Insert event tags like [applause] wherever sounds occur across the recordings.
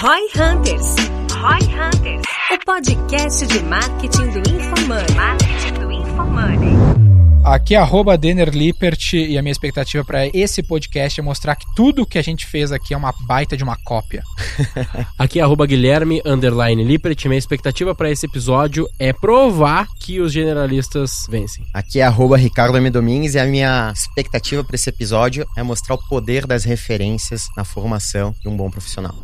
Roy Hunters. Roy Hunters. O podcast de marketing do InfoMoney. Marketing do InfoMoney. Aqui é arroba Denner Lippert e a minha expectativa para esse podcast é mostrar que tudo que a gente fez aqui é uma baita de uma cópia. [laughs] aqui é arroba Guilherme underline Lippert. Minha expectativa para esse episódio é provar que os generalistas vencem. Aqui é arroba Ricardo M. Domingues e a minha expectativa para esse episódio é mostrar o poder das referências na formação de um bom profissional.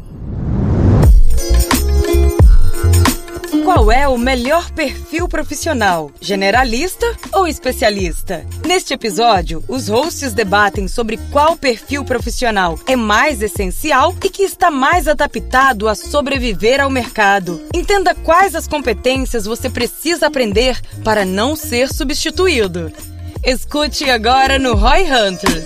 Qual é o melhor perfil profissional? Generalista ou especialista? Neste episódio, os hosts debatem sobre qual perfil profissional é mais essencial e que está mais adaptado a sobreviver ao mercado. Entenda quais as competências você precisa aprender para não ser substituído. Escute agora no Roy Hunters.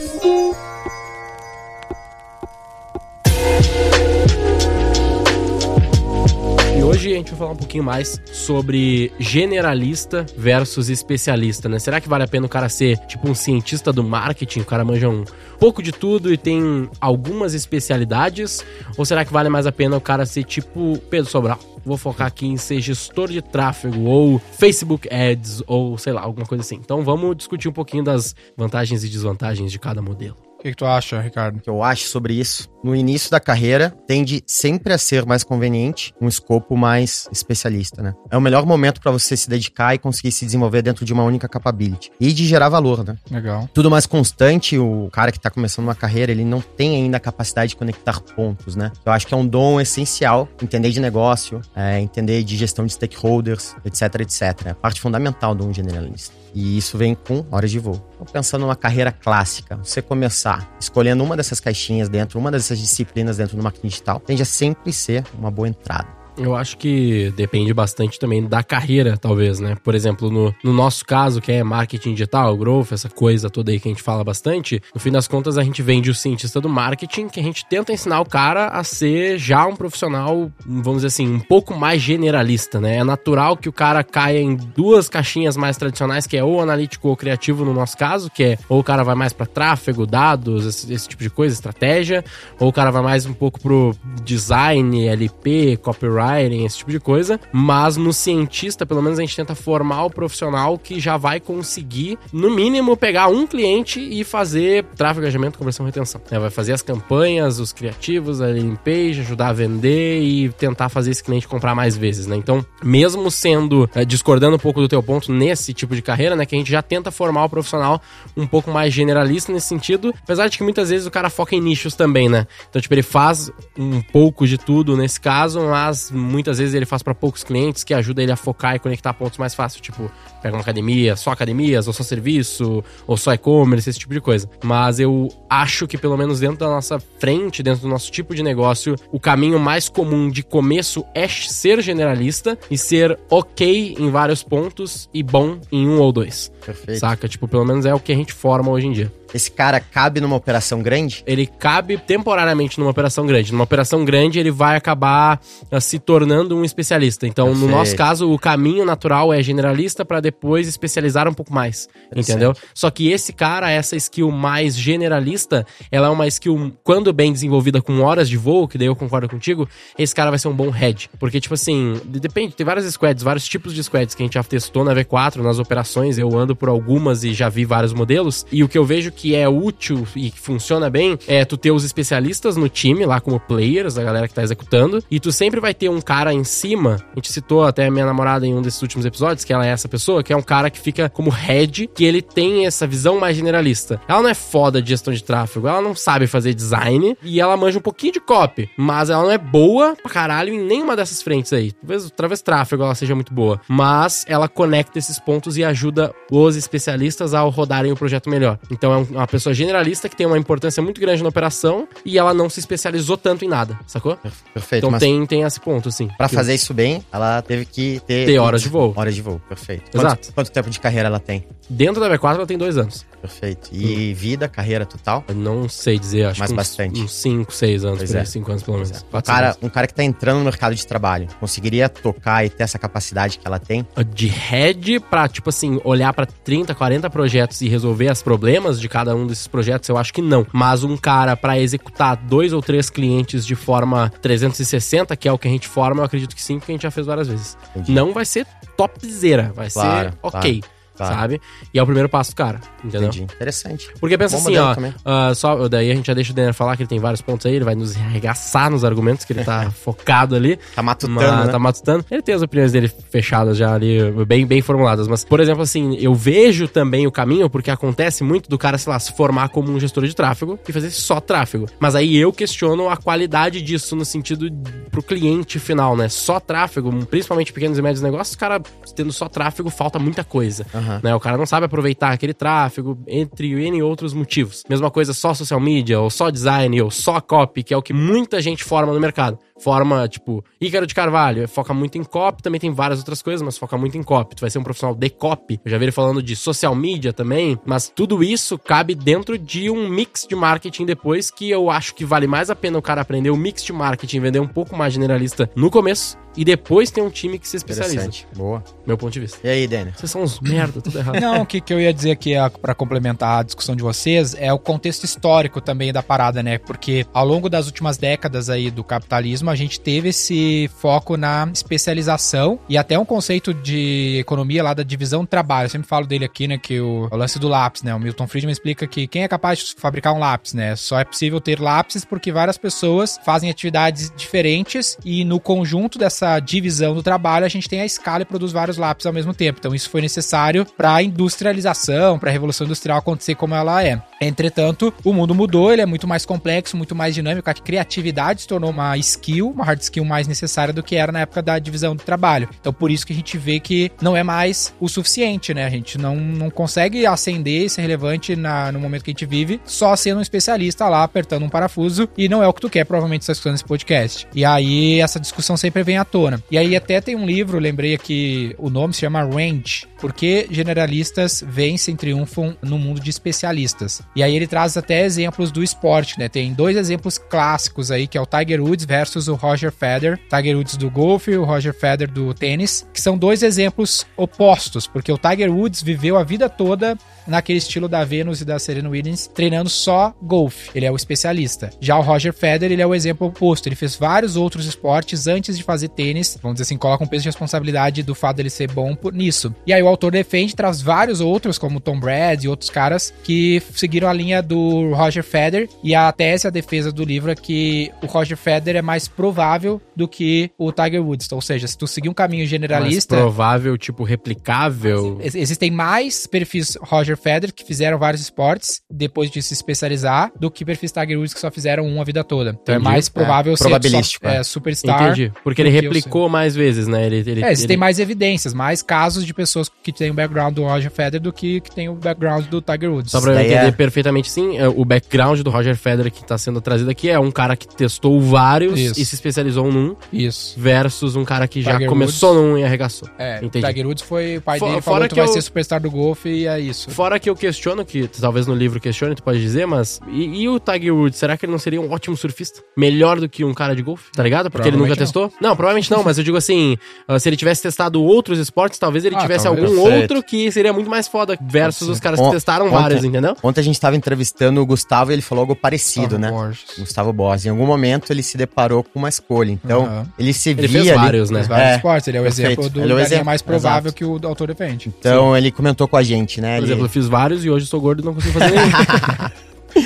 Hoje a gente vai falar um pouquinho mais sobre generalista versus especialista, né? Será que vale a pena o cara ser tipo um cientista do marketing, o cara manja um pouco de tudo e tem algumas especialidades? Ou será que vale mais a pena o cara ser tipo Pedro Sobral? Vou focar aqui em ser gestor de tráfego ou Facebook Ads ou sei lá, alguma coisa assim. Então vamos discutir um pouquinho das vantagens e desvantagens de cada modelo. O que, que, tu acha, Ricardo? O que eu acho sobre isso? No início da carreira, tende sempre a ser mais conveniente um escopo mais especialista, né? É o melhor momento para você se dedicar e conseguir se desenvolver dentro de uma única capability. E de gerar valor, né? Legal. Tudo mais constante, o cara que tá começando uma carreira, ele não tem ainda a capacidade de conectar pontos, né? Eu acho que é um dom essencial entender de negócio, é, entender de gestão de stakeholders, etc, etc. É a parte fundamental de um generalista. E isso vem com horas de voo. Então, pensando numa carreira clássica, você começar escolhendo uma dessas caixinhas dentro, uma dessas disciplinas dentro do marketing digital, tende a sempre ser uma boa entrada. Eu acho que depende bastante também da carreira, talvez, né? Por exemplo, no, no nosso caso, que é marketing digital, growth, essa coisa toda aí que a gente fala bastante, no fim das contas a gente vende o cientista do marketing, que a gente tenta ensinar o cara a ser já um profissional, vamos dizer assim, um pouco mais generalista, né? É natural que o cara caia em duas caixinhas mais tradicionais, que é ou analítico ou criativo no nosso caso, que é ou o cara vai mais para tráfego, dados, esse, esse tipo de coisa, estratégia, ou o cara vai mais um pouco pro design, LP, copyright writing, esse tipo de coisa. Mas no cientista, pelo menos a gente tenta formar o profissional que já vai conseguir, no mínimo, pegar um cliente e fazer tráfego, engajamento, conversão e retenção. É, vai fazer as campanhas, os criativos, a landing page, ajudar a vender e tentar fazer esse cliente comprar mais vezes, né? Então, mesmo sendo, é, discordando um pouco do teu ponto nesse tipo de carreira, né? Que a gente já tenta formar o profissional um pouco mais generalista nesse sentido, apesar de que muitas vezes o cara foca em nichos também, né? Então, tipo, ele faz um pouco de tudo nesse caso, mas muitas vezes ele faz para poucos clientes, que ajuda ele a focar e conectar pontos mais fácil, tipo, pega uma academia, só academias, ou só serviço, ou só e-commerce, esse tipo de coisa. Mas eu acho que pelo menos dentro da nossa frente, dentro do nosso tipo de negócio, o caminho mais comum de começo é ser generalista e ser ok em vários pontos e bom em um ou dois. Perfeito. Saca? Tipo, pelo menos é o que a gente forma hoje em dia. Esse cara cabe numa operação grande? Ele cabe temporariamente numa operação grande. Numa operação grande, ele vai acabar uh, se tornando um especialista. Então, Perfeito. no nosso caso, o caminho natural é generalista para depois especializar um pouco mais. Entendeu? Só que esse cara, essa skill mais generalista, ela é uma skill, quando bem desenvolvida com horas de voo, que daí eu concordo contigo, esse cara vai ser um bom head. Porque, tipo assim, depende, tem várias squads, vários tipos de squads que a gente já testou na V4, nas operações. Eu ando por algumas e já vi vários modelos. E o que eu vejo que é útil e que funciona bem é tu ter os especialistas no time, lá como players, a galera que tá executando, e tu sempre vai ter um cara em cima. A gente citou até a minha namorada em um desses últimos episódios, que ela é essa pessoa, que é um cara que fica como head, que ele tem essa visão mais generalista. Ela não é foda de gestão de tráfego, ela não sabe fazer design e ela manja um pouquinho de copy, mas ela não é boa pra caralho em nenhuma dessas frentes aí. Talvez através tráfego ela seja muito boa, mas ela conecta esses pontos e ajuda os especialistas a rodarem o projeto melhor. Então é um uma pessoa generalista que tem uma importância muito grande na operação e ela não se especializou tanto em nada, sacou? Perfeito. Então tem, tem esse ponto, assim. Pra fazer isso bem, ela teve que ter... Ter horas de voo. Horas de voo, perfeito. Exato. Exato. Quanto tempo de carreira ela tem? Dentro da V4 ela tem dois anos. Perfeito. E vida, carreira total? Eu não sei dizer, acho Mas que uns- bastante. uns 5, 6 anos, Pois por é. 5 anos pelo menos. Um Quatro, cara, cinco um cara que tá entrando no mercado de trabalho, conseguiria tocar e ter essa capacidade que ela tem? anos. De head pra, tipo assim, olhar pra 30, 40 projetos e resolver os problemas de cada um desses projetos, eu acho que não. Mas um cara pra executar dois ou três clientes de forma 360, que é o que a gente forma, eu acredito que sim, porque a gente já fez várias vezes. Entendi. Não vai ser topzera, vai Claro, ser ok. claro. Sabe? E é o primeiro passo do cara, entendeu? Entendi. Interessante. Porque pensa Bom assim, ó. ah, só, daí a gente já deixa o Denner falar que ele tem vários pontos aí, ele vai nos arregaçar nos argumentos, que ele tá [laughs] focado ali. Tá matutando, Mas, né? Tá matutando. Ele tem as opiniões dele fechadas já ali, bem, bem formuladas. Mas, por exemplo, assim, eu vejo também o caminho, porque acontece muito do cara, sei lá, se formar como um gestor de tráfego e fazer só tráfego. Mas aí eu questiono a qualidade disso no sentido pro cliente final, né? Só tráfego, principalmente pequenos e médios negócios, o cara tendo só tráfego, falta muita coisa. Aham. Né? O cara não sabe aproveitar aquele tráfego, entre N outros motivos. Mesma coisa só social media, ou só design, ou só copy, que é o que muita gente forma no mercado. Forma, tipo, Ícaro de Carvalho, foca muito em copy, também tem várias outras coisas, mas foca muito em copy. Tu vai ser um profissional de copy. Eu já vi ele falando de social media também, mas tudo isso cabe dentro de um mix de marketing depois, que eu acho que vale mais a pena o cara aprender o mix de marketing, vender um pouco mais generalista no começo, e depois ter um time que se especializa. Interessante. Boa. Meu ponto de vista. E aí, Denner? Vocês são uns merda, tudo errado. Não, o que, que eu ia dizer aqui para complementar a discussão de vocês é o contexto histórico também da parada, né? Porque ao longo das últimas décadas aí do capitalismo, a gente teve esse foco na especialização e até um conceito de economia lá da divisão do trabalho. Eu sempre falo dele aqui, né? Que o, o lance do lápis, né? O Milton Friedman explica que quem é capaz de fabricar um lápis, né? Só é possível ter lápis porque várias pessoas fazem atividades diferentes e no conjunto dessa divisão do trabalho a gente tem a escala e produz vários lápis ao mesmo tempo. Então isso foi necessário para a industrialização, para a revolução industrial acontecer como ela é. Entretanto, o mundo mudou, ele é muito mais complexo, muito mais dinâmico. A criatividade se tornou uma skill, uma hard skill mais necessária do que era na época da divisão do trabalho. Então, por isso que a gente vê que não é mais o suficiente, né? A gente não, não consegue ascender e ser relevante na, no momento que a gente vive só sendo um especialista lá apertando um parafuso e não é o que tu quer, provavelmente, você tá escutando esse podcast. E aí, essa discussão sempre vem à tona. E aí, até tem um livro, lembrei aqui, o nome se chama Range, porque generalistas vencem, triunfam no mundo de especialistas. E aí ele traz até exemplos do esporte, né? Tem dois exemplos clássicos aí, que é o Tiger Woods versus o Roger Federer. Tiger Woods do golfe e o Roger Federer do tênis, que são dois exemplos opostos, porque o Tiger Woods viveu a vida toda naquele estilo da Venus e da Serena Williams, treinando só golfe. Ele é o especialista. Já o Roger Federer, ele é o exemplo oposto. Ele fez vários outros esportes antes de fazer tênis. Vamos dizer assim, coloca um peso de responsabilidade do fato dele ser bom por nisso. E aí o autor defende, traz vários outros, como Tom Brady e outros caras, que seguiram a linha do Roger Federer. E a tese, a defesa do livro é que o Roger Federer é mais provável do que o Tiger Woods. Então, ou seja, se tu seguir um caminho Mais generalista... provável, tipo, replicável. Ex- Existem mais perfis Roger Federer que fizeram vários esportes depois de se especializar do que perfis Tiger Woods que só fizeram um a vida toda. Então Entendi. é mais provável É, ser probabilístico, só- é. é, superstar. Entendi. Porque ele replicou mais vezes, né? Ele, ele, É, existem ele- mais evidências, mais casos de pessoas que têm o background do Roger Federer do que que tem o background do Tiger Woods. Só pra eu Daí entender é- perfeitamente, sim, é, o background do Roger Federer que tá sendo trazido aqui é um cara que testou vários Isso. e se especializou num, Isso. versus um cara que já Tiger começou num e arregaçou. É, Entendi. Tiger Woods foi o pai Fo- dele fora falou que vai eu- ser superstar do golfe e é isso. Fora que eu questiono, que talvez no livro questione, tu pode dizer, mas. E, e o Tiger Woods, será que ele não seria um ótimo surfista? Melhor do que um cara de golfe? Tá ligado? Porque ele nunca testou? Não, provavelmente não, mas eu digo assim: ah, se ele tivesse testado outros esportes, talvez ele Ah, tivesse talvez. algum outro que seria muito mais foda versus os caras que testaram ontem- vários, entendeu? Ontem a gente tava entrevistando o Gustavo e ele falou algo parecido, Gustavo né? Borges. Gustavo Borges. Em algum momento ele se deparou com uma escolha. Então, Aham. ele se Ele via fez ali- vários, né? Fez vários É, esportes, ele é o perfeito. exemplo do Ele é o exemplo, mais provável exato. que o autor defende. Então, ele comentou com a gente, né? Por Ele- exemplo, eu fiz vários e hoje sou gordo e não consigo fazer [laughs] nenhum.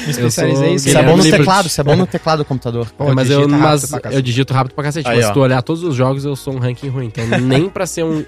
Me especializei Isso é bom no teclado, isso é bom no teclado do computador. Pô, É, mas eu, mas eu digito rápido pra cacete. Aí, mas ó. se tu olhar todos os jogos, eu sou um ranking ruim. Então, [laughs] nem pra ser um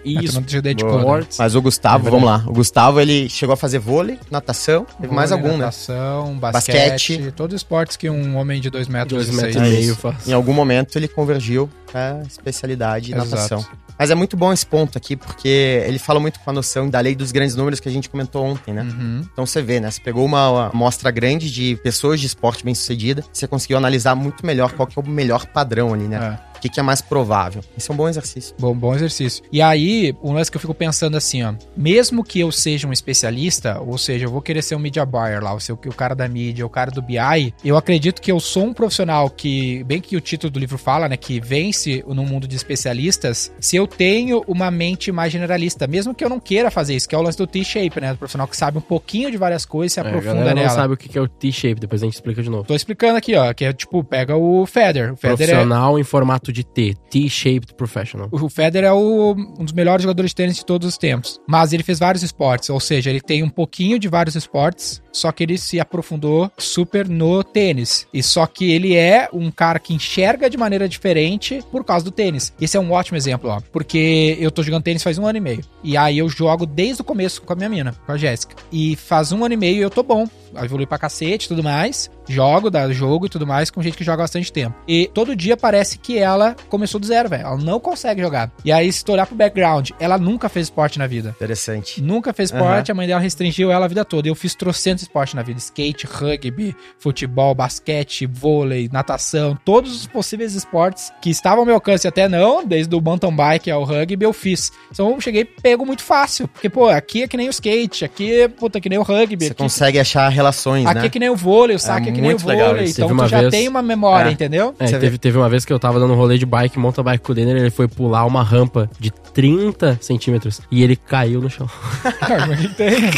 Boa. conta. esportes. Mas o Gustavo, É vamos lá. O Gustavo, ele chegou a fazer vôlei, natação, teve mais Vôlei, algum, né? natação, basquete, Basquete. todos os esportes que um homem de 2 metros, Dois metros e É meio faz. Em algum momento ele convergiu pra especialidade Exato. natação. Mas é muito bom esse ponto aqui, porque ele fala muito com a noção da lei dos grandes números que a gente comentou ontem, né? Uhum. Então você vê, né? Você pegou uma amostra grande de pessoas de esporte bem sucedida, você conseguiu analisar muito melhor qual que é o melhor padrão ali, né? É. que, que é mais provável. Esse é um bom exercício. Bom, bom exercício. E aí, um lance que eu fico pensando assim, ó. Mesmo que eu seja um especialista, ou seja, eu vou querer ser um media buyer lá, ou ser o cara da mídia, o cara do BI, eu acredito que eu sou um profissional que, bem que o título do livro fala, né, que vence no mundo de especialistas, se eu tenho uma mente mais generalista, mesmo que eu não queira fazer isso, que é o lance do T-shape, né, do profissional que sabe um pouquinho de várias coisas e se É, a aprofunda não nela. sabe o que que é o T-shape, depois a gente explica de novo. Tô explicando aqui, ó, que é tipo, pega o Feder. O Feder é, Profissional em formato de T. T-shaped professional. O Federer é o- um dos melhores jogadores de tênis de todos os tempos. Mas ele fez vários esportes, ou seja, ele tem um pouquinho de vários esportes, só que ele se aprofundou super no tênis. E só que ele é um cara que enxerga de maneira diferente por causa do tênis. Esse é um ótimo exemplo, ó. Porque eu tô jogando tênis faz um ano e meio. E aí eu jogo desde o começo com a minha mina, com a Jéssica. E faz um ano e meio eu tô bom. Evolui pra cacete e tudo mais. Jogo, dá jogo e tudo mais com gente que joga bastante tempo. E todo dia parece que ela começou do zero, velho. Ela não consegue jogar. E aí, se tu olhar pro background, ela nunca fez esporte na vida. Interessante. Nunca fez esporte, a mãe dela restringiu ela a vida toda. Eu fiz trocentos esportes na vida: skate, rugby, futebol, basquete, vôlei, natação, todos os possíveis esportes que estavam ao meu alcance, até não, desde o mountain bike ao rugby, eu fiz. Então eu cheguei pego muito fácil. Porque, pô, aqui é que nem o skate, aqui é, puta, que nem o rugby. Você aqui, consegue achar relações, aqui né? é que nem o vôlei, o saque é, que nem o legal vôlei. isso. Então tu uma já vez- tem uma memória, É. entendeu? É, teve, teve uma vez que eu tava dando um rolê de bike, mountain bike com o Denner, ele foi pular uma rampa de 30 centímetros e ele caiu no chão. [laughs] Mas tem. [laughs]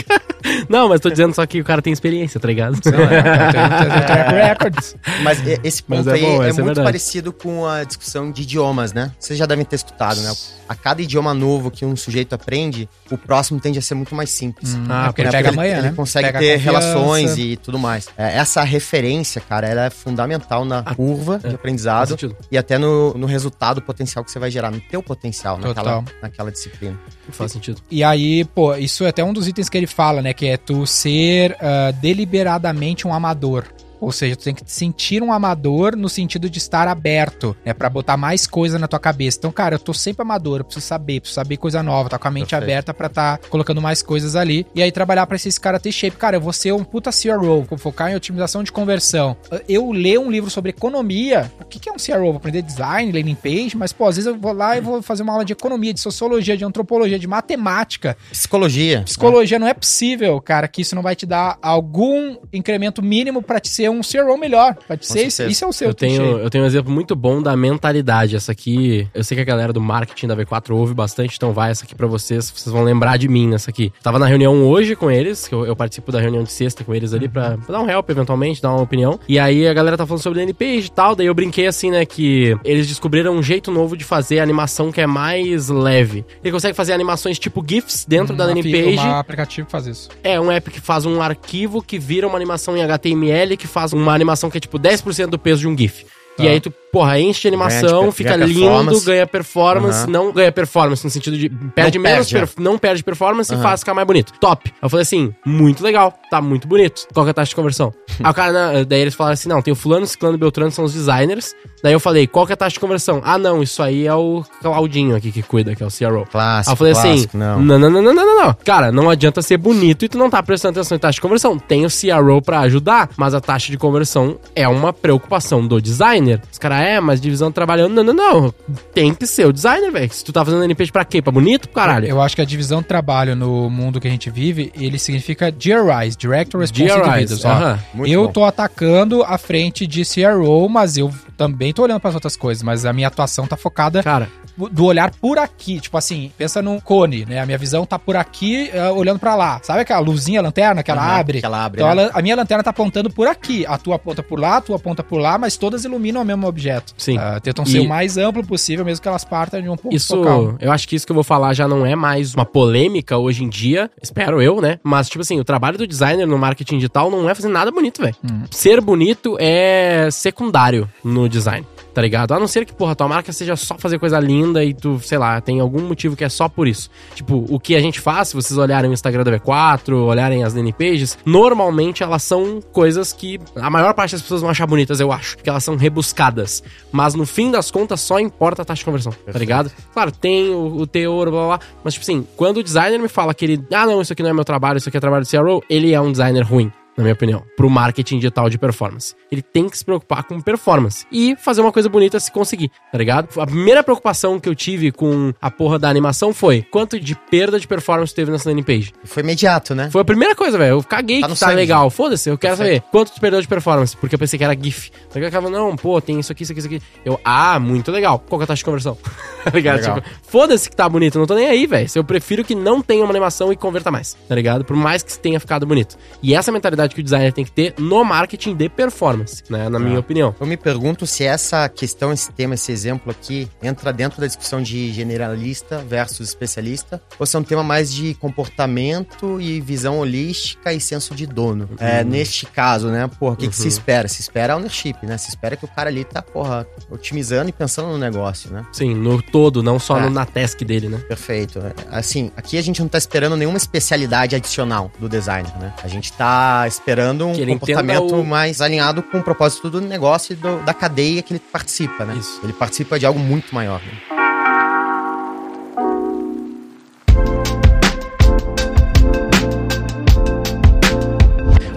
Não, mas tô dizendo só que o cara tem experiência, tá ligado? É, tem track [laughs] records. Mas esse Mas ponto é aí bom, é essa é muito verdade. parecido com a discussão de idiomas, né? Vocês já devem ter escutado, né? A cada idioma novo que um sujeito aprende, o próximo tende a ser muito mais simples. Ah, é porque ele Né? pega amanhã, ele né? consegue Pega ter confiança. relações e tudo mais. É, essa referência, cara, ela é fundamental na curva de Faz aprendizado sentido. e até no, no resultado potencial que você vai gerar, no teu potencial naquela, Total. naquela disciplina. Faz sentido. E aí, pô, isso é até um dos itens que ele fala, né? Que é tu ser ah, deliberadamente um amador. Ou seja, tu tem que te sentir um amador no sentido de estar aberto, né? Pra botar mais coisa na tua cabeça. Então, cara, eu tô sempre amador, eu preciso saber, preciso saber coisa nova, tá com a mente Perfeito. aberta pra tá colocando mais coisas ali. E aí trabalhar pra esses caras ter shape. Cara, eu vou ser um puta CRO, vou focar em otimização de conversão. Eu ler um livro sobre economia, o que que é um CRO? Vou aprender design, landing page, mas, pô, às vezes eu vou lá e vou fazer uma aula de economia, de sociologia, de antropologia, de matemática. Psicologia. Psicologia não é possível, cara, que isso não vai te dar algum incremento mínimo pra te ser um CRO melhor. Te Com ser isso, é o seu Eu tenho, eu tenho um exemplo muito bom da mentalidade. Essa aqui, eu sei que a galera do marketing da V4 ouve bastante, então vai essa aqui pra vocês. Vocês vão lembrar de mim nessa aqui. Tava na reunião hoje com eles, que eu, eu participo da reunião de sexta com eles ali pra, pra dar um help eventualmente, dar uma opinião. E aí a galera tá falando sobre page e tal. Daí eu brinquei assim, né, que eles descobriram um jeito novo de fazer animação que é mais leve. Ele consegue fazer animações tipo GIFs dentro da Uma landing fi- page. Um aplicativo que faz isso. É um app que faz um arquivo que vira uma animação em HTML, que faz uma animação que é tipo 10% do peso de um GIF. E Tá. aí tu, porra, enche animação, Ganha fica ganha lindo, ganha performance, Aham. não ganha performance no sentido de perde Não menos, perde, perf- não perde performance e Aham. faz ficar mais bonito. Top. Eu falei assim, muito legal, tá muito bonito. Qual que é a taxa de conversão? [laughs] aí o cara, né, daí eles falaram assim, não, tem o fulano, ciclano e beltrano, são os designers. Daí eu falei, qual que é a taxa de conversão? Ah, não, isso aí é o Claudinho aqui que cuida, que é o CRO. Clássico, Aí eu falei assim, clássico, não. não, não, não, não, não, não. Cara, não adianta ser bonito e tu não tá prestando atenção em taxa de conversão. Tem o CRO pra ajudar, mas a taxa de conversão é uma preocupação do designer. Os caras, é, mas divisão trabalhando. Não, não, não. Tem que ser o designer, velho. Se tu tá fazendo NPG pra quê? Pra bonito? Caralho. Eu acho que a divisão de trabalho no mundo que a gente vive, ele significa GRIs, Director Individuals. ó. aham. Muito eu bom. tô atacando a frente de CRO, mas eu também tô olhando para outras coisas, mas a minha atuação tá focada Cara, do olhar por aqui, tipo assim, pensa num cone, né? A minha visão tá por aqui, eh, olhando pra lá. Sabe aquela luzinha, lanterna que ela Aham, abre? que ela abre, Então né? ela- a minha lanterna tá apontando por aqui, a tua aponta por lá, a tua aponta por lá, mas todas iluminam o mesmo objeto. Sim. Ah, tentam E- ser o mais amplo possível, mesmo que elas partam de um ponto Isso, focal. eu acho que isso que eu vou falar já não é mais uma polêmica hoje em dia, espero eu, né? Mas, tipo assim, o trabalho do designer no marketing digital não é fazer nada bonito, velho. Ser bonito é secundário no design. Tá ligado? A não ser que, porra, tua marca seja só fazer coisa linda e tu, sei lá, tem algum motivo que é só por isso. Tipo, o que a gente faz, se vocês olharem o Instagram da V4, olharem as landing pages, normalmente elas são coisas que a maior parte das pessoas vão achar bonitas, eu acho. Que elas são rebuscadas. Mas no fim das contas, só importa a taxa de conversão, tá ligado? Claro, tem o, o teor, blá blá blá. Mas, tipo assim, quando o designer me fala que ele, ah, não, isso aqui não é meu trabalho, isso aqui é trabalho do CRO, ele é um designer ruim. Na minha opinião, pro marketing digital de performance. Ele tem que se preocupar com performance e fazer uma coisa bonita se conseguir, tá ligado? A primeira preocupação que eu tive com a porra da animação foi quanto de perda de performance teve nessa landing page. Foi imediato, né? Foi a primeira coisa, velho. Eu caguei Tá que tá sangue. legal. Foda-se, eu quero Perfeito. saber quanto tu perdeu de performance, porque eu pensei que era GIF. Daí eu ficava, não, pô, tem isso aqui, isso aqui, isso aqui. Eu, ah, muito legal. Qual que é a taxa de conversão? [laughs] tá ligado? Legal. Tipo, foda-se que tá bonito, eu não tô nem aí, velho. Eu prefiro que não tenha uma animação e converta mais, tá ligado? Por mais que tenha ficado bonito. E essa mentalidade que o designer tem que ter no marketing de performance, né? Na minha opinião. Eu me pergunto se essa questão, esse tema, esse exemplo aqui, entra dentro da discussão de generalista versus especialista, ou se é um tema mais de comportamento e visão holística e senso de dono. É, neste caso, né, porra, o que, que se espera? Se espera ownership, né? Se espera que o cara ali tá, porra, otimizando e pensando no negócio, né? Sim, no todo, não só É. no, na task dele, né? Perfeito. É, Assim, aqui a gente não tá esperando nenhuma especialidade adicional do designer, né? A gente tá esperando um comportamento o- mais alinhado com o propósito do negócio e do- da cadeia que ele participa, né? Isso. Ele participa de algo muito maior. Né?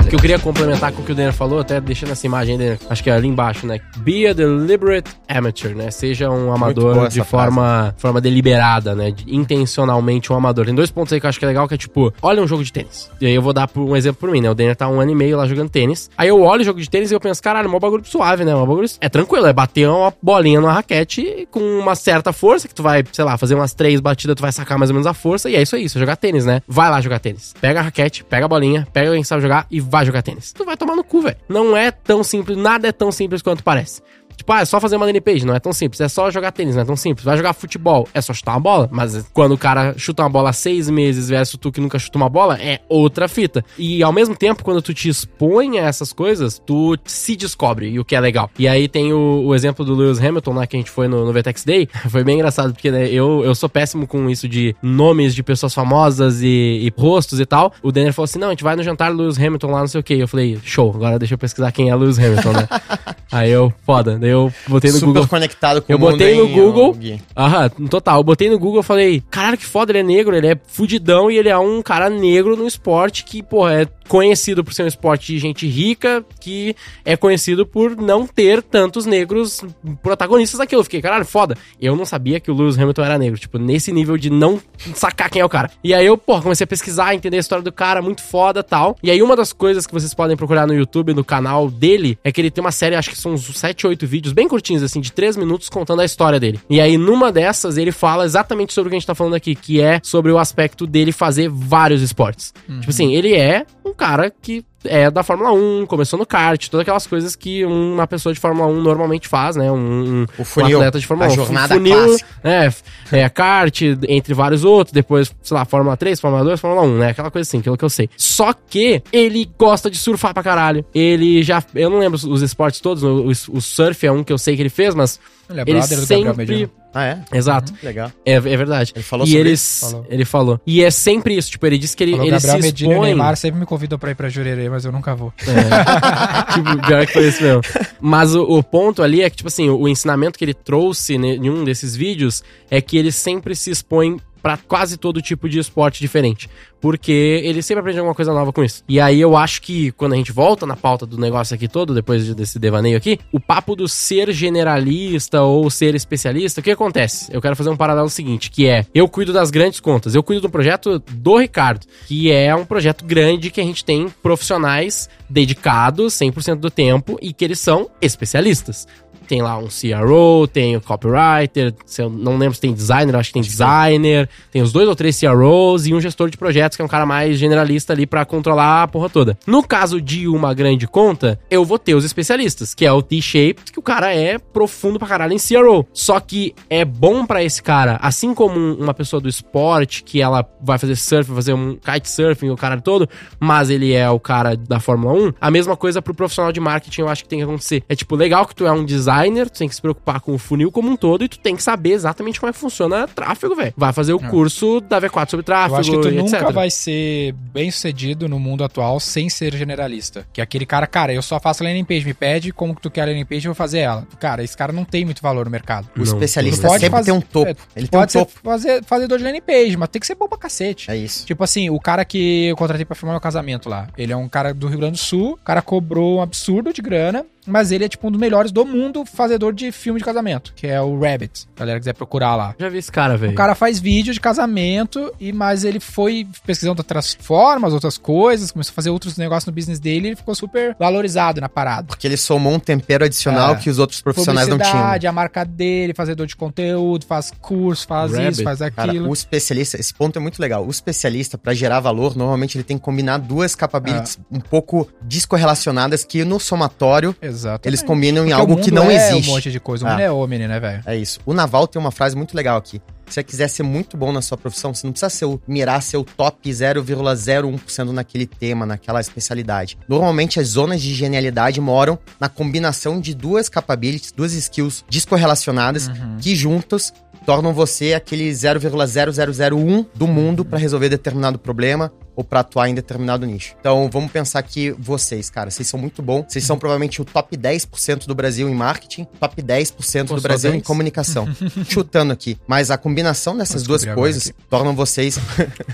Que eu queria complementar com o que o Denner falou, até deixando essa imagem Denner, acho que é ali embaixo, né? Be a deliberate amateur, né? Seja um amador de forma, forma deliberada, né? De- intencionalmente um amador. Tem dois pontos aí que eu acho que é legal, que é tipo, olha um jogo de tênis. E aí eu vou dar um exemplo por mim, né? O Denner tá um ano e meio lá jogando tênis. Aí eu olho o jogo de tênis e eu penso, caralho, um bagulho suave, né? Um bagulho é tranquilo, é bater uma bolinha numa raquete com uma certa força, que tu vai, sei lá, fazer umas três batidas, tu vai sacar mais ou menos a força, e é isso aí, isso é jogar tênis, né? Vai lá jogar tênis. Pega a raquete, pega a bolinha, pega quem sabe jogar e vai jogar tênis. Tu vai tomar no cu, velho. Não é tão simples, nada é tão simples quanto parece. Tipo, ah, é só fazer uma landing page, não é tão simples. É só jogar tênis, não é tão simples. Vai jogar futebol, é só chutar uma bola. Mas quando o cara chuta uma bola há seis meses versus tu que nunca chuta uma bola, é outra fita. E ao mesmo tempo, quando tu te expõe a essas coisas, tu se descobre, e o que é legal. E aí tem o, o exemplo do Lewis Hamilton, né, que a gente foi no, no VTEX Day. [laughs] Foi bem engraçado, porque né, eu, eu sou péssimo com isso de nomes de pessoas famosas e, e rostos e tal. O Denner falou assim: não, a gente vai no jantar Lewis Hamilton lá, não sei o que. Eu falei, show, agora deixa eu pesquisar quem é Lewis Hamilton, né? [laughs] aí eu, foda. Daí eu botei no Super Google. conectado com Eu o mundo, botei no hein, Google. Gui? Aham, total. Eu botei no Google e falei, caralho, que foda, ele é negro, ele é fudidão e ele é um cara negro no esporte que, porra, é conhecido por ser um esporte de gente rica, que é conhecido por não ter tantos negros protagonistas daquilo. Eu fiquei, caralho, foda. Eu não sabia que o Lewis Hamilton era negro, tipo, nesse nível de não sacar quem é o cara. E aí eu, porra, comecei a pesquisar, entender a história do cara, muito foda tal. E aí uma das coisas que vocês podem procurar no YouTube, no canal dele, é que ele tem uma série, acho que são uns 7, 8 vídeos bem curtinhos, assim, de 3 minutos contando a história dele. E aí numa dessas ele fala exatamente sobre o que a gente tá falando aqui, que é sobre o aspecto dele fazer vários esportes. Tipo assim, ele é um cara que é da Fórmula 1, começou no kart, todas aquelas coisas que uma pessoa de Fórmula 1 normalmente faz, né? Um, um, O funil, um atleta de Fórmula a 1. jornada funil, clássica. é, é, kart, entre vários outros, depois, sei lá, Fórmula 3, Fórmula 2, Fórmula 1, né? Aquela coisa assim, aquilo que eu sei. Só que ele gosta de surfar pra caralho. Ele já, eu não lembro os- esportes todos, o, o- surf é um que eu sei que ele fez, mas Ele é ele brother do Gabriel sempre... Ah, é? Exato. Legal. É, é verdade. Ele falou e sobre eles, isso? Falou. Ele falou. E é sempre isso, tipo, ele disse que ele, Falou, ele Gabriel se Medina e o expõe... Neymar sempre me convidam pra ir pra Jurerê, mas eu nunca vou. É. [laughs] tipo, pior que foi isso mesmo. Mas o, o ponto ali é que, tipo assim, o, o ensinamento que ele trouxe em um desses vídeos é que ele sempre se expõe pra quase todo tipo de esporte diferente. Porque ele sempre aprende alguma coisa nova com isso. E aí eu acho que quando a gente volta na pauta do negócio aqui todo, depois de- desse devaneio aqui, o papo do ser generalista ou ser especialista, o que acontece? Eu quero fazer um paralelo seguinte, que é, eu cuido das grandes contas. Eu cuido do projeto do Ricardo, que é um projeto grande que a gente tem profissionais dedicados 100% do tempo e que eles são especialistas. Tem lá um CRO, tem o copywriter, se eu não lembro se tem designer, acho que tem designer, tem os dois ou três CROs e um gestor de projetos, que é um cara mais generalista ali pra controlar a porra toda. No caso de uma grande conta, eu vou ter os especialistas, que é o T-Shaped, que o cara é profundo pra caralho em CRO. Só que é bom pra esse cara, assim como um- uma pessoa do esporte, que ela vai fazer surf, vai fazer um kitesurfing, o cara todo, mas ele é o cara da Fórmula 1, a mesma coisa pro profissional de marketing eu acho que tem que acontecer. É tipo, legal que tu é um designer, tu tem que se preocupar com o funil como um todo e tu tem que saber exatamente como é que funciona tráfego, velho. Vai fazer o curso da V4 sobre Eu tráfego acho que tu e nunca etc. vai ser bem sucedido no mundo atual sem ser generalista. Que é aquele cara, cara, eu só faço landing page, me pede como que tu quer a landing page, eu vou fazer ela. Cara, esse cara não tem muito valor no mercado. O Não, especialista pode sempre fazer- tem um topo. é, Ele tem um Pode ser topo. fazer, fazedor de landing page, mas tem que ser bom pra cacete. É isso. Tipo assim, o cara que eu contratei pra filmar meu casamento lá, ele é um cara do Rio Grande do Sul, o cara cobrou um absurdo de grana, mas ele é tipo um dos melhores do mundo fazedor de filme de casamento, que é o Rabbit. Se a galera quiser procurar lá. Já vi esse cara, velho. O cara faz vídeo de casamento, e mas ele foi pesquisando outras formas, outras coisas, começou a fazer outros negócios no business dele e ele ficou super valorizado na parada. Porque ele somou um tempero adicional É. que os outros profissionais não tinham. A marca dele, fazedor de conteúdo, faz curso, faz Rabbit. isso, faz Cara, aquilo. o especialista, esse ponto é muito legal. O especialista, pra gerar valor, normalmente ele tem que combinar duas capabilities É. um pouco descorrelacionadas que no somatório Exato. Eles combinam em Porque algo o que não é existe. um monte de coisa. O Ah. mundo é homem, né, velho? É isso. O Naval tem uma frase muito legal aqui. Se você quiser ser muito bom na sua profissão, você não precisa ser o, mirar ser o top 0,01% naquele tema, naquela especialidade. Normalmente as zonas de genialidade moram na combinação de duas capabilities, duas skills descorrelacionadas Uhum. que juntos tornam você aquele 0,0001 do mundo para resolver determinado problema ou para atuar em determinado nicho. Então, vamos pensar que vocês, cara, vocês são muito bons. Vocês são provavelmente o top 10% do Brasil em marketing, top 10% Pô, do Brasil em 10? comunicação. [laughs] Chutando aqui. Mas a combinação dessas Vou duas coisas tornam vocês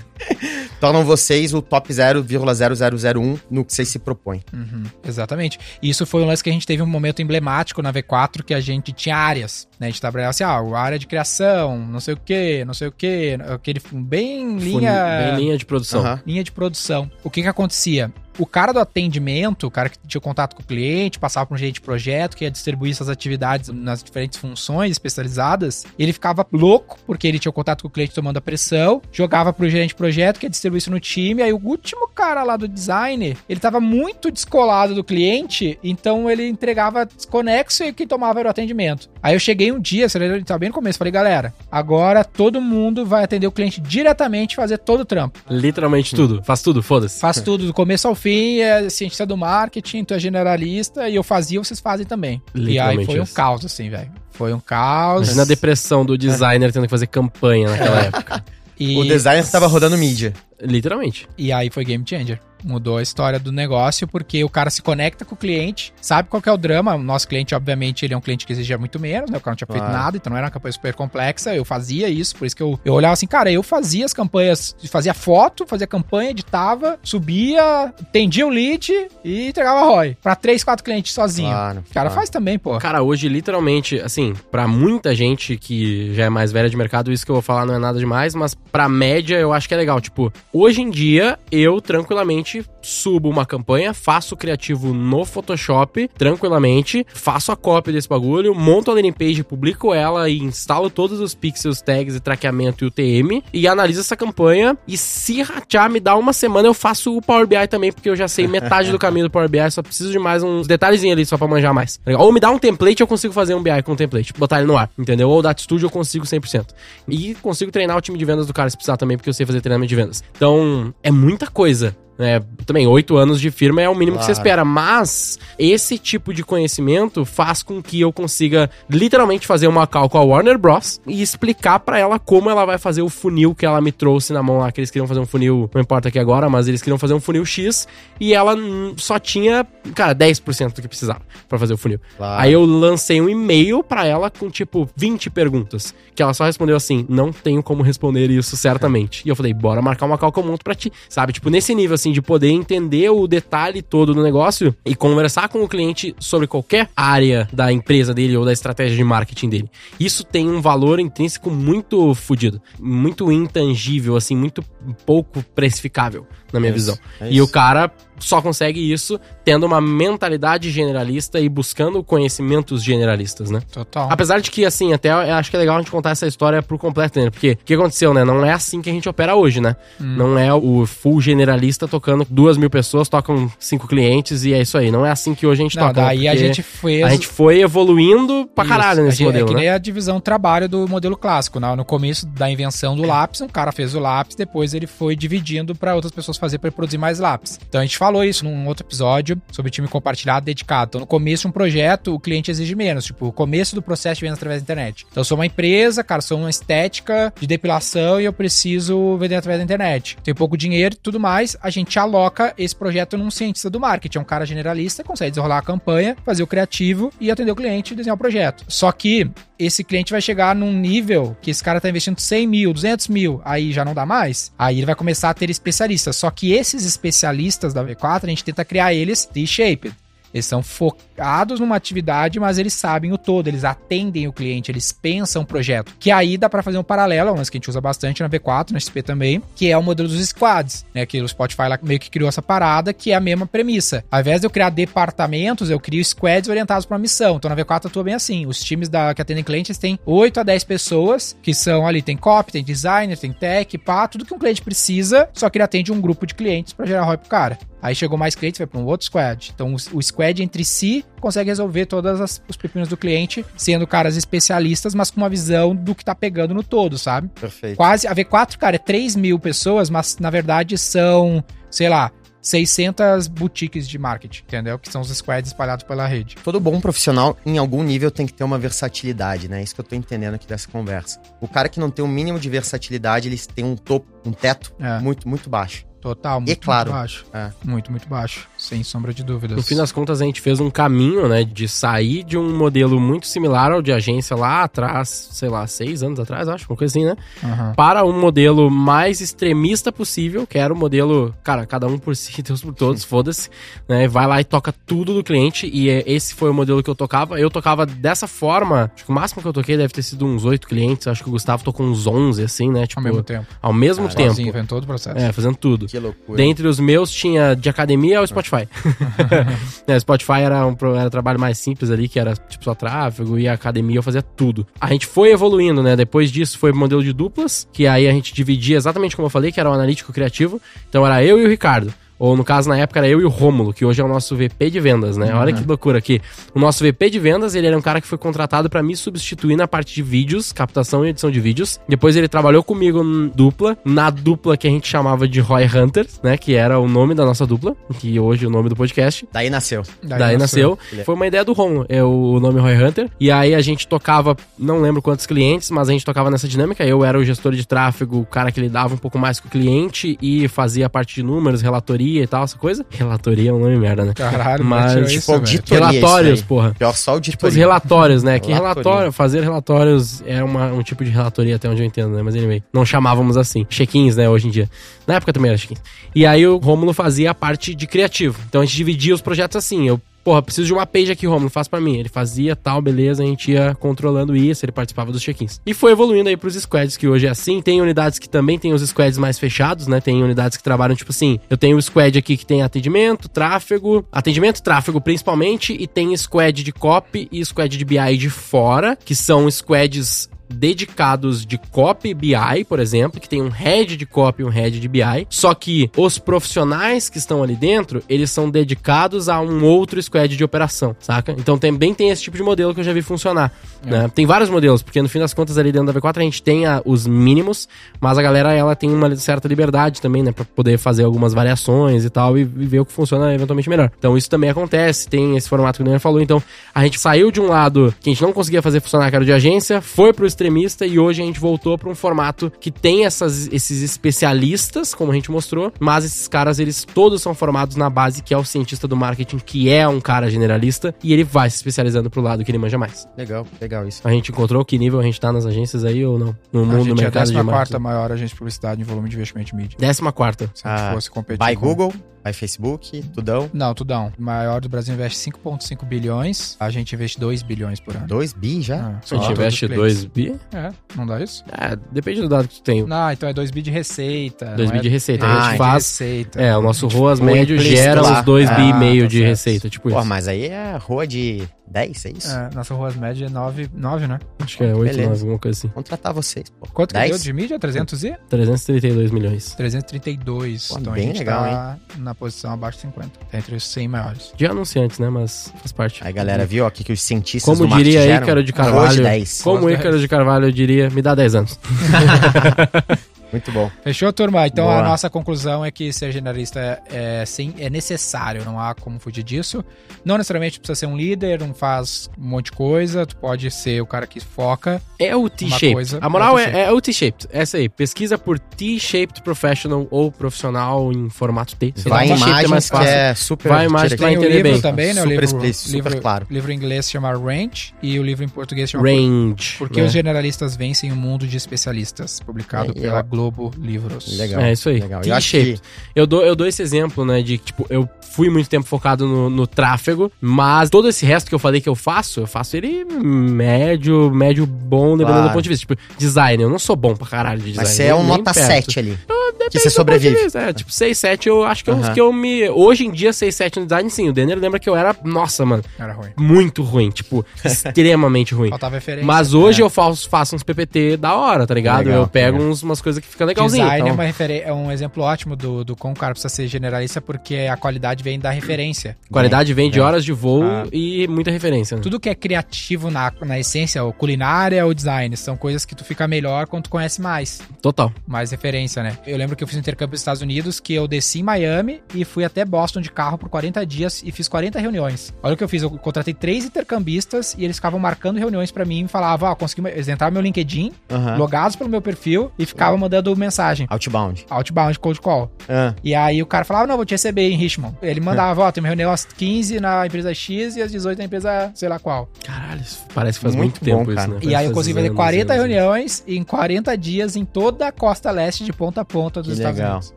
[laughs] tornam vocês o top 0,0001 no que vocês se propõem. Uhum, exatamente. E isso foi um lance que a gente teve um momento emblemático na V4 que a gente tinha áreas, né? A gente trabalhava assim, ah, a área de criação, não sei o que, não sei o que, aquele bem linha, Bem linha de produção. Aham. linha de produção. O que que acontecia? O cara do atendimento, o cara que tinha contato com o cliente, passava para um gerente de projeto, que ia distribuir essas atividades nas diferentes funções especializadas, ele ficava louco, porque ele tinha contato com o cliente tomando a pressão, jogava pro gerente de projeto, que ia distribuir isso no time, aí o último cara lá do design, ele tava muito descolado do cliente, então ele entregava desconexo e quem tomava era o atendimento. Aí eu cheguei um dia, você tava bem no começo, falei, galera, agora todo mundo vai atender o cliente diretamente e fazer todo o trampo. Literalmente tudo. Faz tudo, foda-se. Faz tudo do começo ao fim, é cientista do marketing, tu é generalista, e eu fazia, vocês fazem também. E aí Literalmente foi um caos, assim, velho. Foi um caos. Imagina a depressão do [laughs] designer tendo que fazer campanha naquela época. E, O designer estava rodando mídia. Literalmente. e aí foi game changer. Mudou a história do negócio, porque o cara se conecta com o cliente, sabe qual é o drama. O nosso cliente, obviamente, ele é um cliente que exigia muito menos, né? O cara não tinha feito nada, então não era uma campanha super complexa. Eu fazia isso, por isso que eu, eu olhava assim, cara, eu fazia as campanhas, fazia foto, fazia campanha, editava, subia, atendia o lead e entregava ROI. Pra três, quatro clientes sozinho. Claro. O cara claro. faz também, pô. Cara, hoje, literalmente, assim, pra muita gente que já é mais velha de mercado, isso que eu vou falar não é nada demais, mas pra média eu acho que é legal. Tipo, hoje em dia, eu tranquilamente subo uma campanha, faço o criativo no Photoshop, tranquilamente, faço a cópia desse bagulho, monto a landing page, publico ela e instalo todos os pixels, tags e traqueamento e UTM e analiso essa campanha e se ratear, me dá uma semana, eu faço o Power BI também, porque eu já sei metade do caminho do Power BI, só preciso de mais uns detalhezinhos ali só pra manjar mais. tá? Ou me dá um template, eu consigo fazer um BI com um template, botar ele no ar, entendeu? Ou o Data Studio eu consigo 100%. E consigo treinar o time de vendas do cara se precisar também, porque eu sei fazer treinamento de vendas. Então, é muita coisa. Né? também, oito anos de firma é o mínimo que você Claro. espera, mas esse tipo de conhecimento faz com que eu consiga literalmente fazer uma call com a Warner Bros. e explicar pra ela como ela vai fazer o funil que ela me trouxe na mão lá, que eles queriam fazer um funil, não importa aqui agora, mas eles queriam fazer um funil X e ela só tinha, cara, 10% do que precisava pra fazer o funil. Claro. Aí eu lancei um e-mail pra ela com tipo 20 perguntas, que ela só respondeu assim: "Não tenho como responder isso certamente". E eu falei: "Bora marcar uma call que eu monto pra ti". Sabe? Tipo, nesse nível assim de poder entender o detalhe todo do negócio e conversar com o cliente sobre qualquer área da empresa dele ou da estratégia de marketing dele. Isso tem um valor intrínseco muito fodido, muito intangível assim, muito pouco precificável na minha É isso, visão. é E o isso. cara só consegue isso tendo uma mentalidade generalista e buscando conhecimentos generalistas, né? Total. Apesar de que, assim, até eu acho que é legal a gente contar essa história por completo, né? Porque o que aconteceu, né? Não é assim que a gente opera hoje, né? Hum. Não é o full generalista tocando duas mil pessoas, tocam cinco clientes e é isso aí. Não é assim que hoje a gente Não, toca. né? daí a gente fez. a gente foi evoluindo pra caralho Isso, nesse gente- modelo, É que né? nem a divisão trabalho do modelo clássico. né? No começo da invenção do lápis, um cara fez o lápis, depois ele foi dividindo para outras pessoas fazer para produzir mais lápis. Então a gente falou isso num outro episódio sobre time compartilhado dedicado. Então no começo de um projeto, o cliente exige menos, tipo, o começo do processo de venda através da internet. Então eu sou uma empresa, cara, sou uma estética de depilação e eu preciso vender através da internet. Tenho pouco dinheiro e tudo mais, a gente aloca esse projeto num cientista do marketing, é um cara generalista, consegue desenrolar a campanha, fazer o criativo e atender o cliente e desenhar o projeto. Só que esse cliente vai chegar num nível que esse cara tá investindo 100 mil, 200 mil, aí já não dá mais. Aí ele vai começar a ter especialistas. Só que esses especialistas da V4, a gente tenta criar eles T-shaped. Eles são focados numa atividade, mas eles sabem o todo, eles atendem o cliente, eles pensam o projeto. Que aí dá pra fazer um paralelo, mas que a gente usa bastante na V4, na XP também, que é o modelo dos squads, né? Que o Spotify lá meio que criou essa parada, que é a mesma premissa. Ao invés de eu criar departamentos, eu crio squads orientados pra uma missão. Então na V4 atua bem assim. Os times da, que atendem clientes têm 8 a 10 pessoas, que são ali, tem copy, tem designer, tem tech, pá, tudo que um cliente precisa, só que ele atende um grupo de clientes pra gerar ROI pro cara. Aí chegou mais clientes, vai para um outro squad. Então o, o squad entre si consegue resolver todos os pepinos do cliente, sendo caras especialistas, mas com uma visão do que tá pegando no todo, sabe? Perfeito. Quase, a V4, cara, é 3 mil pessoas, mas na verdade são, sei lá, 600 boutiques de marketing, entendeu? Que são os squads espalhados pela rede. Todo bom profissional, em algum nível, tem que ter uma versatilidade, né? Isso que eu tô entendendo aqui dessa conversa. O cara que não tem o mínimo de versatilidade, eles têm um topo, um teto É. muito, muito baixo. Total, muito, claro. muito baixo. É. Muito, muito baixo. Sem sombra de dúvidas. No fim das contas, a gente fez um caminho, né, de sair de um modelo muito similar ao de agência lá atrás, sei lá, seis anos atrás, acho, uma coisa assim, né? Aham. Para um modelo mais extremista possível, que era o modelo, cara, cada um por [laughs] si, Deus por todos, foda-se, né? Vai lá e toca tudo do cliente, e é- esse foi o modelo que eu tocava. Eu tocava dessa forma, acho que o máximo que eu toquei deve ter sido uns oito clientes, acho que o Gustavo tocou uns 11, assim, né? Tipo, Ao mesmo tempo. ao mesmo tempo. Sozinho, vendo todo o processo. É, fazendo tudo. Que loucura. Dentre os meus tinha de academia o Spotify. [laughs] [laughs] é, Spotify era um era um trabalho mais simples ali, que era tipo só tráfego e a academia eu fazia tudo. A gente foi evoluindo, né? Depois disso foi modelo de duplas, que aí a gente dividia exatamente como eu falei, que era o analítico criativo. Então era eu e o Ricardo. Ou no caso, na época, era eu e o Rômulo, que hoje é o nosso VP de vendas, né? Olha que loucura aqui. O nosso VP de vendas, ele era um cara que foi contratado pra me substituir na parte de vídeos, captação e edição de vídeos. Depois ele trabalhou comigo em dupla, na dupla que a gente chamava de Roy Hunters, né? Que era o nome da nossa dupla, que hoje é o nome do podcast. Daí nasceu. Daí, nasceu. Foi uma ideia do Romulo, é o nome Roy Hunter. E aí a gente tocava, não lembro quantos clientes, mas a gente tocava nessa dinâmica. Eu era o gestor de tráfego, o cara que lidava um pouco mais com o cliente e fazia a parte de números, relatoria e tal, essa coisa. Relatoria é um nome merda, né? Caralho, Mas, tipo, auditoria, Relatórios, porra. Pior só o Tipo, os relatórios, né? Que Relatoria. relatório, fazer relatórios é uma- um tipo de relatoria até onde eu entendo, né? Mas anyway, não chamávamos assim. Check-ins, né, hoje em dia. Na época também era check-ins. E aí o Rômulo fazia a parte de criativo. Então a gente dividia os projetos assim. Eu, porra, preciso de uma page aqui, Rômulo, faz pra mim. Ele fazia tal, beleza, a gente ia controlando isso, ele participava dos check-ins. E foi evoluindo aí pros squads, que hoje é assim. Tem unidades que também tem os squads mais fechados, né? Tem unidades que trabalham, tipo assim, eu tenho o squad aqui que tem atendimento, tráfego, atendimento, tráfego principalmente, e tem squad de copy e squad de BI de fora, que são squads dedicados de copy BI, por exemplo, que tem um head de copy e um head de BI. Só que os profissionais que estão ali dentro, eles são dedicados a um outro squad de operação, saca? Então também tem esse tipo de modelo que eu já vi funcionar. né? Tem vários modelos, porque no fim das contas ali dentro da V4 a gente tem a- os mínimos, mas a galera ela tem uma certa liberdade também, né, para poder fazer algumas variações e tal e, e ver o que funciona eventualmente melhor. Então isso também acontece, tem esse formato que o Daniel falou. Então a gente saiu de um lado que a gente não conseguia fazer funcionar, que era o de agência, foi pro extremista e hoje a gente voltou para um formato que tem essas, esses especialistas, como a gente mostrou, mas esses caras, eles todos são formados na base que é o cientista do marketing, que é um cara generalista, e ele vai se especializando pro lado que ele manja mais. Legal, legal isso. A gente encontrou que nível a gente tá nas agências aí ou não? No A mundo do gente é a mercado de 14 marketing. maior agência de publicidade em volume de investimento de mídia. Décima quarta. Se a gente Ah, fosse competir. Vai com- Google, vai Facebook, tudão. Não, tudão. O maior do Brasil investe 5,5 bilhões. A gente investe 2 bilhões por ano. 2 bi já? Ah, a gente investe todos os 2 bi. É, não dá isso? é, depende do dado que tu tem. Não, então é 2 bi de receita. 2 não bi é de receita. Ah, a gente de faz. receita. É, o nosso ROAS médio gera lá. uns 2 bi e Ah, meio tá de certo. receita, tipo Pô, isso. mas aí é rua de 10, é isso? É, nossa Ruas Média é 9, 9, né? Acho que é 8, Beleza. 9, alguma coisa assim. Contratar vocês, pô. Quanto que 10? deu de mídia? 300 e? 332 milhões. 332. Pô, então bem a gente legal, tá na posição abaixo de 50. Tá entre os 100 maiores. De anunciantes, né? Mas faz parte. Aí, galera, viu aqui que os cientistas Como diria? Ícaro de Carvalho. 10. Como Ícaro de Carvalho diria, me dá 10 anos. [laughs] Muito bom. Fechou, turma? Então Boa. a nossa conclusão é que ser generalista é, é, sim, é necessário, não há como fugir disso. Não necessariamente precisa ser um líder, não faz um monte de coisa, tu pode ser o cara que foca. É o T-shaped. A moral é o é, é o T-shaped. Essa aí. Pesquisa por T-shaped professional ou profissional em formato T. Sei lá, Vai imagens é mais que é super Vai imagem, vai o entender livro bem. também, né? O Super livro, explícito, super livro, claro. livro em inglês chama Range e o livro em português chama Range. Porque né? os generalistas vencem o mundo de especialistas, publicado É, pela eu- Globo Livros. Legal. É isso aí. Legal. Eu acho que T-shaped. Eu dou, eu dou esse exemplo, né, de que, tipo, eu fui muito tempo focado no, no tráfego, mas todo esse resto que eu falei que eu faço, eu faço ele médio, médio bom, dependendo Claro. do ponto de vista. Tipo, design, eu não sou bom pra caralho de design. Mas você é um nota perto. 7 ali. Depende Que você do sobrevive. ponto de vista, É, tipo, 6, 7 eu acho que, eu, que eu me... Hoje em dia, 6, 7 no design, sim. O Denner lembra que eu era, nossa, mano, Era ruim. muito ruim. Tipo, [laughs] extremamente ruim. Faltava referência. Mas hoje É. eu faço, faço uns PPT da hora, tá ligado? Legal, eu pego uns, umas coisas que ficam legalzinhas. Design é, Então, uma referen- é um exemplo ótimo do, do como o cara precisa ser generalista, porque a qualidade vem da referência. qualidade vem de horas de voo Ah. e muita referência. Né? Tudo que é criativo na, na essência, ou culinária ou design, são coisas que tu fica melhor quando tu conhece mais. Total. Mais referência, né? Eu lembro que eu fiz um intercâmbio nos Estados Unidos, que eu desci em Miami e fui até Boston de carro por 40 dias e fiz 40 reuniões. Olha o que eu fiz, eu contratei três intercambistas e eles ficavam marcando reuniões pra mim e falavam, ah, consegui, eles entraram no meu LinkedIn, logados pelo meu perfil e ficavam mandando mensagem. Outbound. Outbound, cold call. Ah, E aí o cara falava, não, vou te receber em Richmond. Ele mandava, ó, tem uma reunião às 15 na empresa X e às 18 na empresa sei lá qual. Caralho, parece que faz Muito muito, tempo bom, isso, cara. né? E aí eu Parece consegui faz fazer anos, 40 anos. reuniões em 40 dias em toda a costa leste de ponta a ponta dos que Estados legal. Unidos.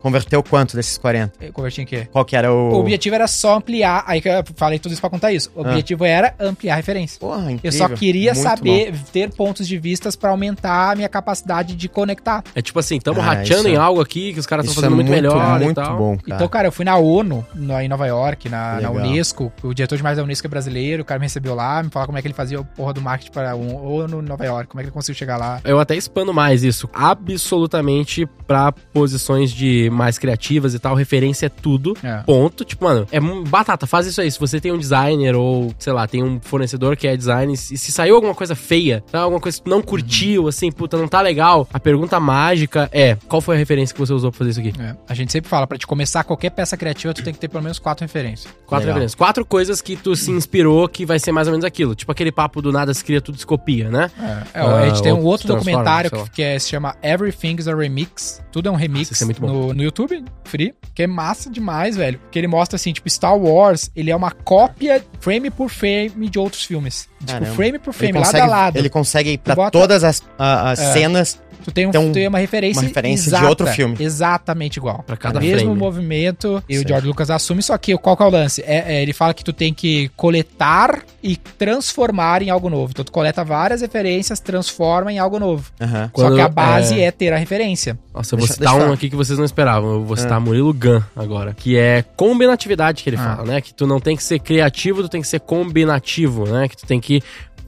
Converteu quanto desses 40? Eu converti em quê? Qual que era o... O objetivo era só ampliar, aí que eu falei tudo isso pra contar isso. O Ah. objetivo era ampliar a referência. Porra, incrível. Eu só queria Muito saber, ter pontos de vistas pra aumentar a minha capacidade de conectar. É tipo assim, estamos Ah, rateando isso em é- algo aqui que os caras bom. estão Isso é fazendo muito, melhor muito e tal. bom, cara. Então, cara, eu fui na ONU, em Nova York, na, na. Unesco. O diretor de mais da Unesco é brasileiro, o cara me recebeu lá, me falou como é que ele fazia o porra do marketing para o ONU em Nova York, como é que ele conseguiu chegar lá. Eu até expando mais isso. Absolutamente pra posições de mais criativas e tal, referência é tudo. É. Ponto. Tipo, mano, é um- batata, faz isso aí. Se você tem um designer ou, sei lá, tem um fornecedor que é design, e se saiu alguma coisa feia, tá? alguma coisa que tu não curtiu, assim, puta, não tá legal, a pergunta mágica é: qual foi a referência que você usou pra fazer isso aqui? É. A gente sempre fala, pra te começar qualquer peça criativa, tu tem que ter pelo menos quatro referências. Quatro Legal. referências. Quatro coisas que tu se inspirou que vai ser mais ou menos aquilo. Tipo aquele papo do nada se cria, tudo se copia, né? É, a gente Ah, tem um ou outro documentário que, que é- se chama Everything's a Remix. Tudo é um remix Esse é muito bom. no, no YouTube, free, que é massa demais, velho. Que ele mostra assim, tipo, Star Wars, ele é uma cópia frame por frame de outros filmes. Tipo, Caramba. frame por Ele frame, lado consegue, a lado. ele consegue ir pra bota- todas as, a- as É. cenas. Tu tem, um, Tem um- tu tem uma referência, uma referência de exata, outro filme. Exatamente igual. Pra cada Mesmo frame. movimento. E o. George Lucas assume, só que qual que é o lance? É, é, ele fala que tu tem que coletar e transformar em algo novo. Então tu coleta várias referências, transforma em algo novo. Aham. só Quando- que a base é- é... ter a referência. Nossa, eu vou Deixa- citar deixa um falar. aqui que vocês não esperavam. Eu vou citar Ah. Murilo Gun agora. Que é combinatividade que ele Ah. fala, né? Que tu não tem que ser criativo, tu tem que ser combinativo, né? Que tu tem que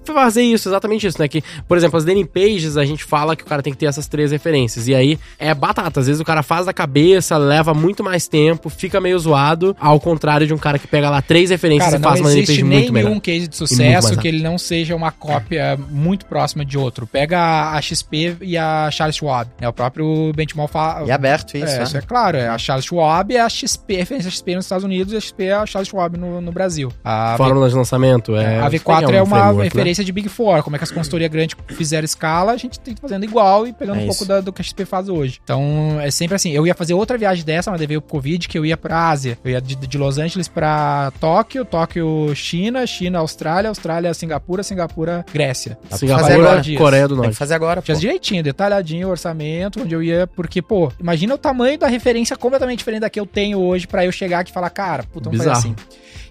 fazer isso, exatamente isso, né? Que, por exemplo, as landing pages, a gente fala que o cara tem que ter essas três referências. E aí é batata. Às vezes o cara faz da cabeça, leva muito mais tempo, fica meio zoado, ao contrário de um cara que pega lá três referências Cara, e não faz uma landing existe page muito nenhum melhor. case de sucesso que ele não seja uma cópia muito próxima de outro. Pega a XP e a Charles Schwab. É o próprio Benchmark fala. E aberto isso, é, né? isso é claro. É a Charles Schwab é a XP, a referência XP nos Estados Unidos e a XP é a Charles Schwab no, no Brasil. A, Fórmula de lançamento é. a V4 é, um uma framework, né? Referência de Big Four. Como é que as consultorias grandes fizeram escala, a gente tem que fazendo igual e pegando É um pouco da- do que a XP faz hoje. Então, é sempre assim. Eu ia fazer outra viagem dessa, mas veio o Covid, que eu ia pra Ásia. Eu ia de, de Los Angeles pra Tóquio, Tóquio, China, China, Austrália, Austrália, Singapura, Singapura, Grécia. Fazer. Singapura, dias. Coreia do Tem que Norte. fazer agora. Tinha direitinho, detalhadinho o orçamento, onde eu ia, porque, pô, imagina o tamanho da referência completamente diferente da que eu tenho hoje pra eu chegar aqui e falar, cara, puta, vamos fazer Bizarro. assim.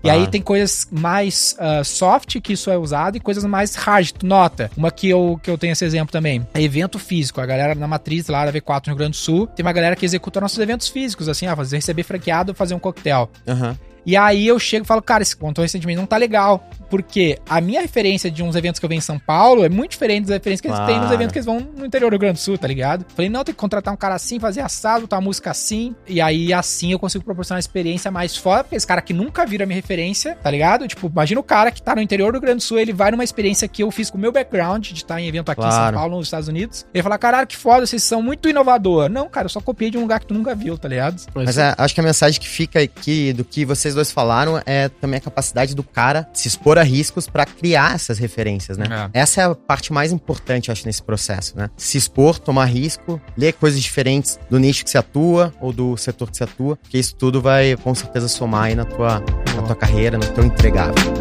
E aí Ah. tem coisas mais ah, soft que isso é usado e coisas mais hard, tu nota. Uma que eu, que eu tenho esse exemplo também. É evento físico. A galera na matriz lá da V4 no Rio Grande do Sul, tem uma galera que executa nossos eventos físicos, assim, ah, fazer receber franqueado, fazer um coquetel. Aham. E aí eu chego e falo, cara, esse contou recentemente não tá legal. Porque a minha referência de uns eventos que eu venho em São Paulo é muito diferente das referências que eles têm nos Claro. eventos que eles vão no interior do Rio Grande do Sul, tá ligado? Falei, não, tem que contratar um cara assim, fazer assado, botar a música assim. E aí, assim, eu consigo proporcionar uma experiência mais foda, porque esse cara que nunca vira minha referência, tá ligado? Tipo, imagina o cara que tá no interior do Rio Grande do Sul, ele vai numa experiência que eu fiz com o meu background de estar em evento aqui em São Claro. Paulo, nos Estados Unidos. Ele fala, caralho, que foda, vocês são muito inovador. Não, cara, eu só copiei de um lugar que tu nunca viu, tá ligado? Mas é, acho que a mensagem que fica aqui do que vocês dois falaram é também a capacidade do cara se expor a riscos pra criar essas referências, né? Essa é a parte mais importante, acho, nesse processo, né? Se expor, tomar risco, ler coisas diferentes do nicho que se atua ou do setor que se atua, porque isso tudo vai com certeza somar aí na tua, na tua carreira, no teu entregável.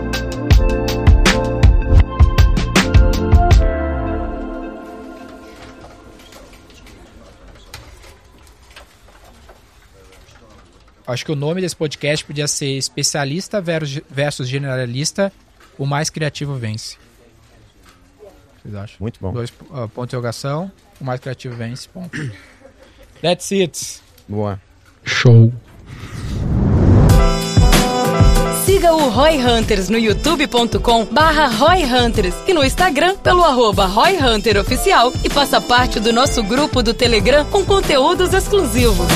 Acho que o nome desse podcast podia ser Especialista versus Generalista, o mais criativo vence. Vocês acham? Muito bom. Dois uh, ponto de interrogação, o mais criativo vence, ponto. [clears throat] That's it. Boa. Show. Siga o Roy Hunters no youtube.com barra Roy Hunters e no Instagram pelo arroba Roy Hunter Oficial e faça parte do nosso grupo do Telegram com conteúdos exclusivos.